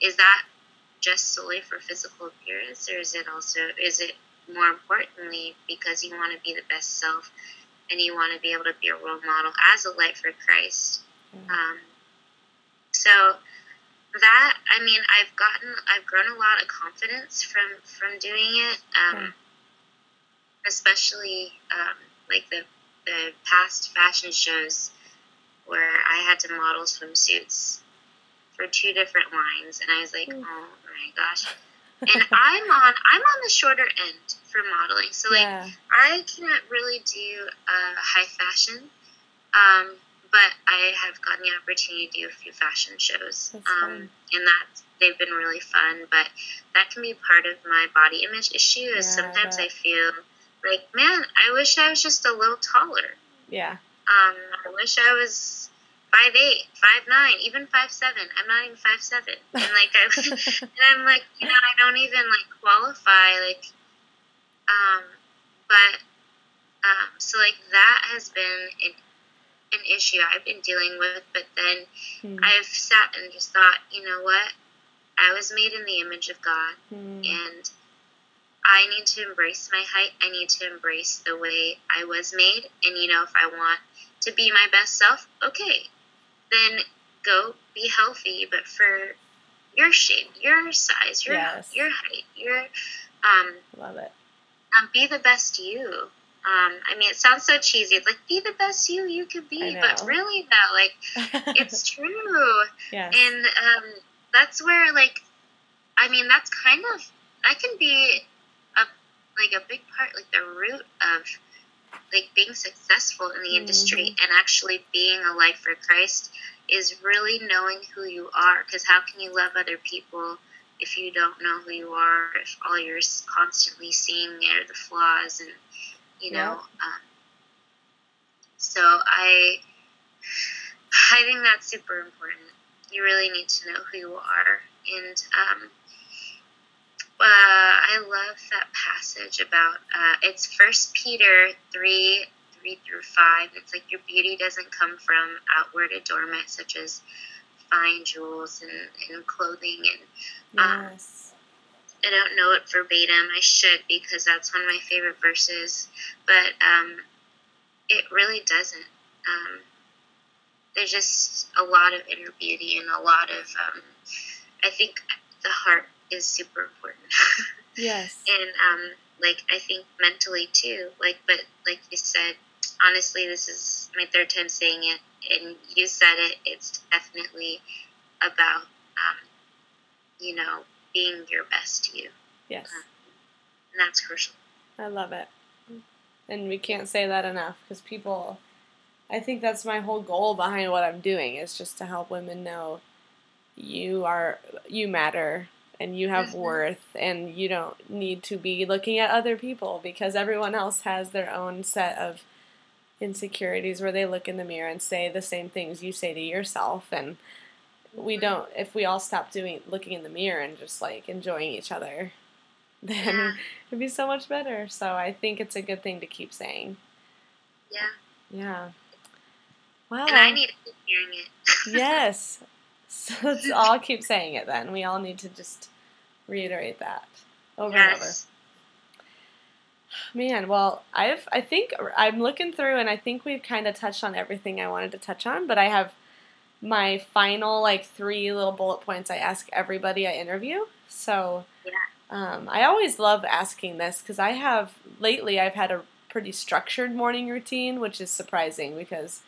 is that just solely for physical appearance or is it also is it more importantly because you want to be the best self and you want to be able to be a role model as a light for christ Yeah. um, so that I mean, I've gotten, I've grown a lot of confidence from from doing it, um, Okay. especially um, like the the past fashion shows where I had to model swimsuits for two different lines, and I was like, Mm. oh my gosh. And <laughs> I'm on I'm on the shorter end for modeling, so like yeah. I can't really do uh, high fashion, um, but I have gotten the opportunity to do a few fashion shows, That's um, and that they've been really fun. But that can be part of my body image issue. Is Yeah, sometimes bet. I feel like, man, I wish I was just a little taller. Yeah. Um, I wish I was five eight, five nine, even five seven. I'm not even five seven, <laughs> and like I, and I'm like, you know, I don't even like qualify, like, um, but, um, so like that has been an, an issue I've been dealing with, but then Hmm. I've sat and just thought, you know what, I was made in the image of God, Hmm. and I need to embrace my height. I need to embrace the way I was made. And, you know, if I want to be my best self, okay, then go be healthy, but for your shape, your size, your, Yes. your height, your, um, Love it. um, be the best you. Um, I mean, it sounds so cheesy. It's like, be the best you you could be. But really, though, like, <laughs> it's true yes. and um, that's where like i mean that's kind of that can be a like a big part like the root of like being successful in the industry and actually being a light for christ is really knowing who you are because how can you love other people if you don't know who you are if all you're constantly seeing are the flaws and you know Yeah. um, so i i think that's super important you really need to know who you are and um, uh, i love that passage about uh, it's first peter 3 3 through 5 it's like your beauty doesn't come from outward adornment such as fine jewels and, and clothing and um, yes. I don't know it verbatim. I should because that's one of my favorite verses. But um, it really doesn't. Um, there's just a lot of inner beauty and a lot of. Um, I think the heart is super important, <laughs> Yes. and um, like I think mentally too. Like, but like you said, honestly, this is my third time saying it, and you said it. It's definitely about, um, you know, being your best to you Yes. and that's crucial. I love it. And we can't say that enough because people I think that's my whole goal behind what I'm doing is just to help women know you are you matter and you have Mhm. worth and you don't need to be looking at other people because everyone else has their own set of insecurities where they look in the mirror and say the same things you say to yourself and we don't if we all stop doing looking in the mirror and just like enjoying each other <laughs> then Yeah. it'd be so much better so i think it's a good thing to keep saying Yeah. yeah wow And I need to keep hearing it. <laughs> yes so let's all keep saying it then we all need to just reiterate that over and over yes. Man, well, I've I think I'm looking through and I think we've kind of touched on everything I wanted to touch on, but I have my final like three little bullet points I ask everybody I interview. So Yeah. um, I always love asking this because I have lately I've had a pretty structured morning routine, which is surprising because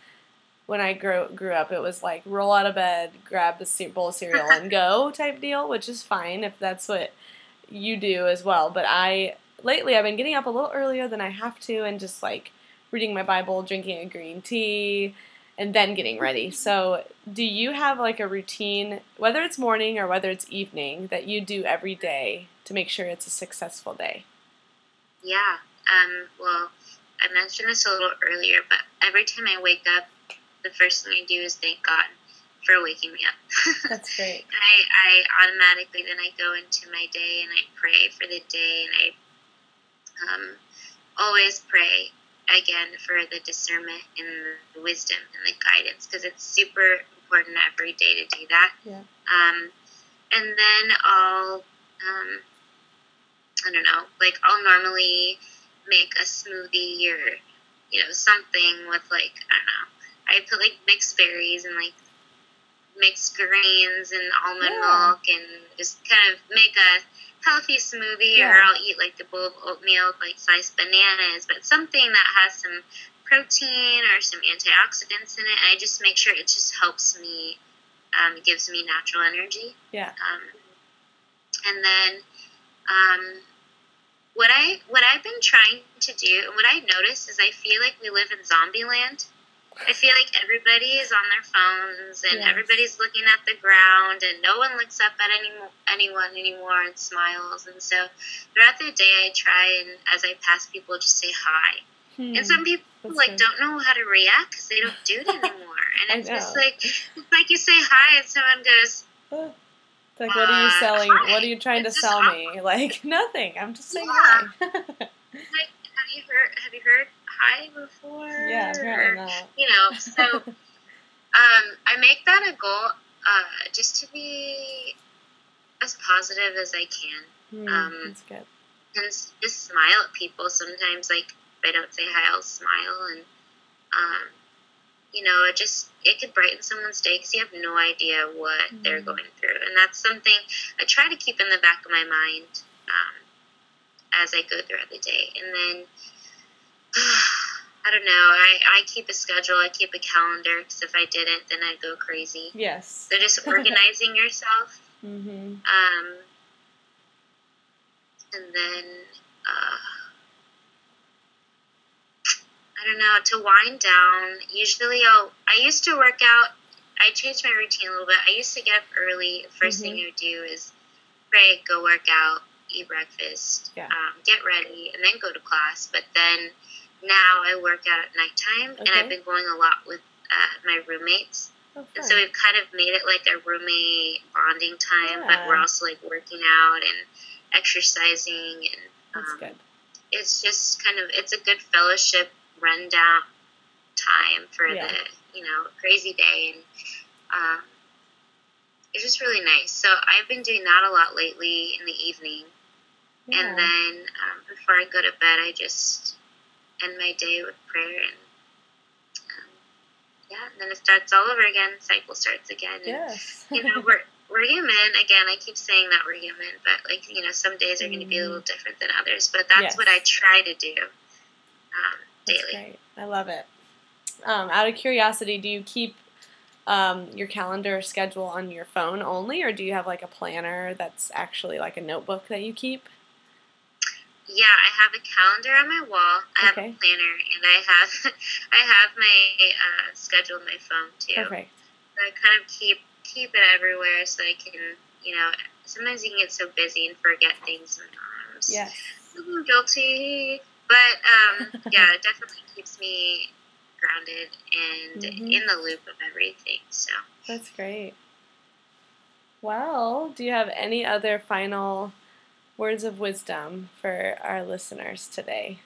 when I grew grew up, it was like roll out of bed, grab a bowl of cereal, and go <laughs> type deal, which is fine if that's what you do as well. But I lately I've been getting up a little earlier than I have to, and just like reading my Bible, drinking a green tea, and then getting ready. So, do you have like a routine, whether it's morning or whether it's evening, that you do every day to make sure it's a successful day? Yeah. Um, well, I mentioned this a little earlier, but every time I wake up, the first thing I do is thank God for waking me up. <laughs> That's great. I, I automatically then I go into my day and I pray for the day and I um, always pray again for the discernment and the wisdom and the guidance because it's super important every day to do that. Yeah. Um, and then I'll um, I don't know, like I'll normally make a smoothie or you know something with like I don't know. I put like mixed berries and like mixed greens and almond Yeah. milk and just kind of make a healthy smoothie or I'll eat like the bowl of oatmeal with like sliced bananas, but something that has some protein or some antioxidants in it. And I just make sure it just helps me, um, gives me natural energy. Yeah. Um, and then um, what I what I've been trying to do and what I noticed is I feel like we live in zombie land. I feel like everybody is on their phones and Yes. everybody's looking at the ground and no one looks up at any anyone anymore and smiles. And so throughout the day, I try and as I pass people, just say hi. Hmm. And some people That's like good. don't know how to react because they don't do it <laughs> anymore. And it's just like it's like you say hi and someone goes, Oh. <sighs> It's like, what are you Uh, selling? hi. What are you trying to It's just sell me? <laughs> Like nothing. I'm just saying Yeah. hi. <laughs> like, have you heard have you heard hi before? yeah, apparently not. You know, so <laughs> um, I make that a goal uh, just to be as positive as I can Hmm, Um, that's good. and just smile at people. Sometimes, like if I don't say hi, I'll smile, and um, you know, it just it could brighten someone's day because you have no idea what they're Mhm. going through, and that's something I try to keep in the back of my mind um, as I go throughout the day, and then. <sighs> I don't know. I, I keep a schedule. I keep a calendar because if I didn't, then I'd go crazy. Yes. So just <laughs> organizing yourself Mm-hmm. um, and then, uh, I don't know, to wind down, usually I'll, I used to work out, I changed my routine a little bit. I used to get up early. The 1st thing I would do is pray, go work out, eat breakfast, Yeah. um, get ready, and then go to class. But then now I work out at nighttime, and I've been going a lot with uh, my roommates. Oh, And so we've kind of made it like a roommate bonding time, but we're also like working out and exercising, and um, good. it's just kind of it's a good fellowship rundown time for Yeah. the you know crazy day, and um, it's just really nice. So I've been doing that a lot lately in the evening, Yeah. and then um, before I go to bed, I just end my day with prayer and. um, Yeah, and then it starts all over again. Cycle starts again. And, yes. you know, <laughs> we're we're human. Again, I keep saying that we're human, but like you know, some days are going to be a little different than others. But that's Yes. what I try to do um, daily. I love it. Um, out of curiosity, do you keep um, your calendar schedule on your phone only, or do you have like a planner that's actually like a notebook that you keep? Yeah, I have a calendar on my wall. I have Okay. a planner, and I have <laughs> I have my uh, schedule on my phone too. Perfect. So I kind of keep keep it everywhere so I can, you know, sometimes you can get so busy and forget things sometimes. Yes. I'm guilty. But um, <laughs> yeah, it definitely keeps me grounded and Mhm. in the loop of everything. So That's great. Well, do you have any other final words of wisdom for our listeners today?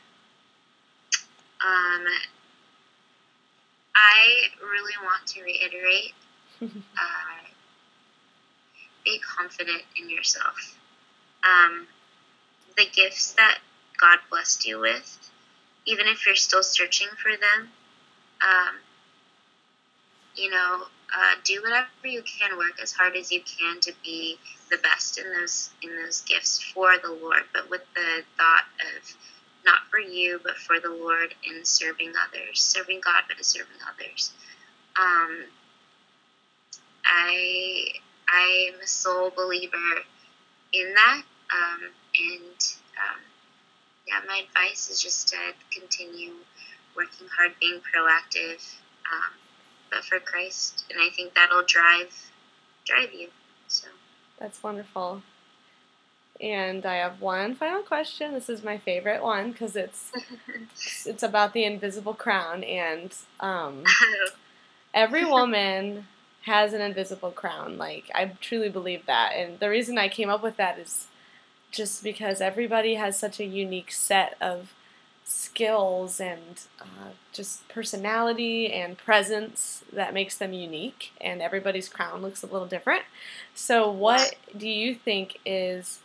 um, I really want to reiterate <laughs> uh, be confident in yourself. Um, the gifts that God blessed you with, even if you're still searching for them, um, you know, uh, do whatever you can, work as hard as you can to be the best in those in those gifts for the Lord, but with the thought of not for you, but for the Lord and serving others, serving God, but serving others. Um, I I'm a sole believer in that, um, and um, yeah, my advice is just to continue working hard, being proactive, um, but for Christ, and I think that'll drive drive you. So That's wonderful. And I have one final question. This is my favorite one because it's <laughs> it's about the invisible crown, and um, <laughs> every woman has an invisible crown. Like I truly believe that, and the reason I came up with that is just because everybody has such a unique set of skills and uh, just personality and presence that makes them unique, and everybody's crown looks a little different. So, what do you think is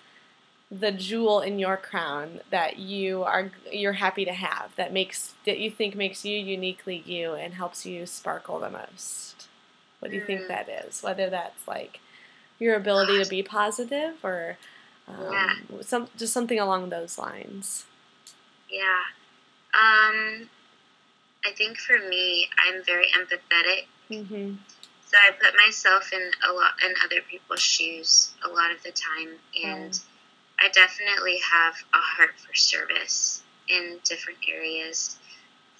the jewel in your crown that you are you're happy to have that makes that you think makes you uniquely you and helps you sparkle the most? What do you think Mm. that is? Whether that's like your ability to be positive or um, Yeah. some just something along those lines. Yeah, um, I think for me, I'm very empathetic. Mm-hmm. So I put myself in a lot in other people's shoes a lot of the time, and I definitely have a heart for service in different areas.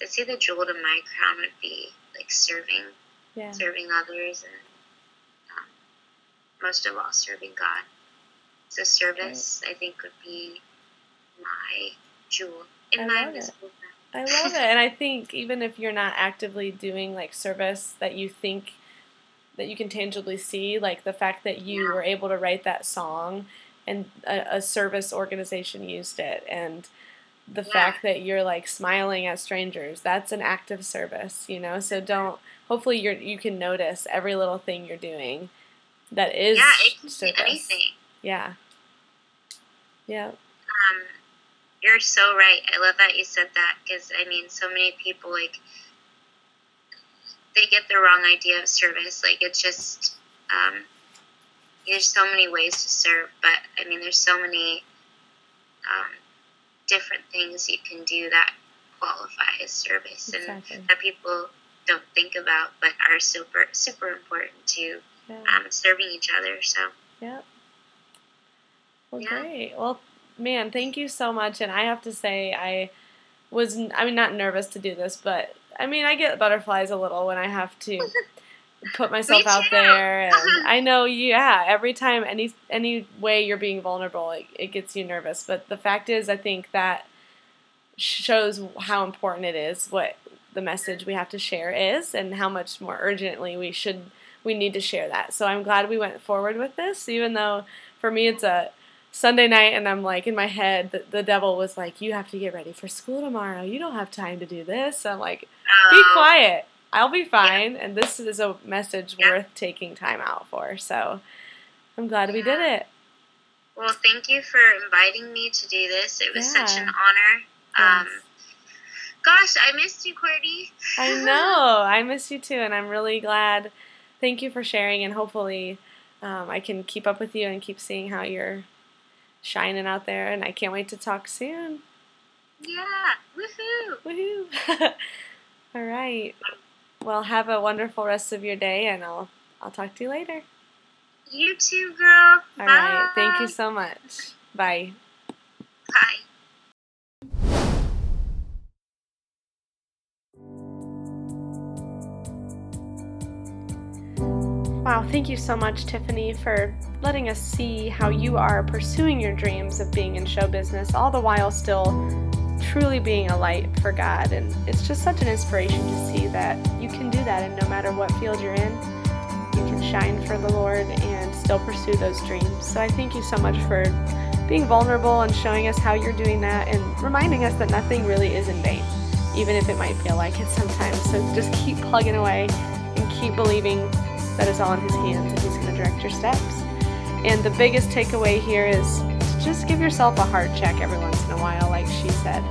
I'd say the jewel to my crown would be like serving, Yeah. serving others, and um, most of all, serving God. So service, I think, would be my jewel in I my love it. I love it. And I think even if you're not actively doing like service that you think that you can tangibly see, like the fact that you Yeah. were able to write that song and a, a service organization used it and the Yeah. fact that you're like smiling at strangers, that's an act of service, you know? So don't hopefully you're you can notice every little thing you're doing that is yeah, it can be service. anything. Yeah. Yeah. You're so right. I love that you said that because I mean, so many people like they get the wrong idea of service. Like it's just um, there's so many ways to serve, but I mean, there's so many um, different things you can do that qualify as service Exactly. and that people don't think about, but are super super important to Yeah. um, serving each other. So Yep. Well, Yeah. great. Well, man, thank you so much. And I have to say, I was, I mean, not nervous to do this, but I mean, I get butterflies a little when I have to <laughs> put myself out there. And uh-huh. I know, yeah, every time any any way you're being vulnerable, it, it gets you nervous. But the fact is, I think that shows how important it is what the message we have to share is and how much more urgently we should we need to share that. So I'm glad we went forward with this, even though for me it's a Sunday night and I'm like in my head the, the devil was like, You have to get ready for school tomorrow. You don't have time to do this. I'm like, Be um, quiet. I'll be fine. And this is a message Yeah. worth taking time out for. So I'm glad we did it. Well, thank you for inviting me to do this. It was such an honor. Um, gosh, I missed you, Courtney. I <laughs> know. I miss you too, and I'm really glad. Thank you for sharing, and hopefully, um, I can keep up with you and keep seeing how you're shining out there. And I can't wait to talk soon. yeah, woohoo! Woohoo! <laughs> All right. Well, have a wonderful rest of your day, and I'll I'll talk to you later. You too, girl. All right. Thank you so much. Bye. Bye. Wow, thank you so much, Tiffany, for letting us see how you are pursuing your dreams of being in show business, all the while still truly being a light for God. And it's just such an inspiration to see that you can do that, and no matter what field you're in, you can shine for the Lord and still pursue those dreams. So I thank you so much for being vulnerable and showing us how you're doing that and reminding us that nothing really is in vain, even if it might feel like it sometimes. So just keep plugging away and keep believing that it's all in His hands and He's going to direct your steps. And the biggest takeaway here is to just give yourself a heart check every once in a while, like she said.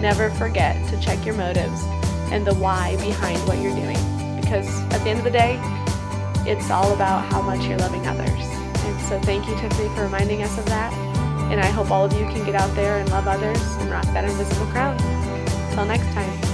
Never forget to check your motives and the why behind what you're doing. Because at the end of the day, it's all about how much you're loving others. And so thank you, Tiffany, for reminding us of that. And I hope all of you can get out there and love others and rock that invisible crown. Till next time.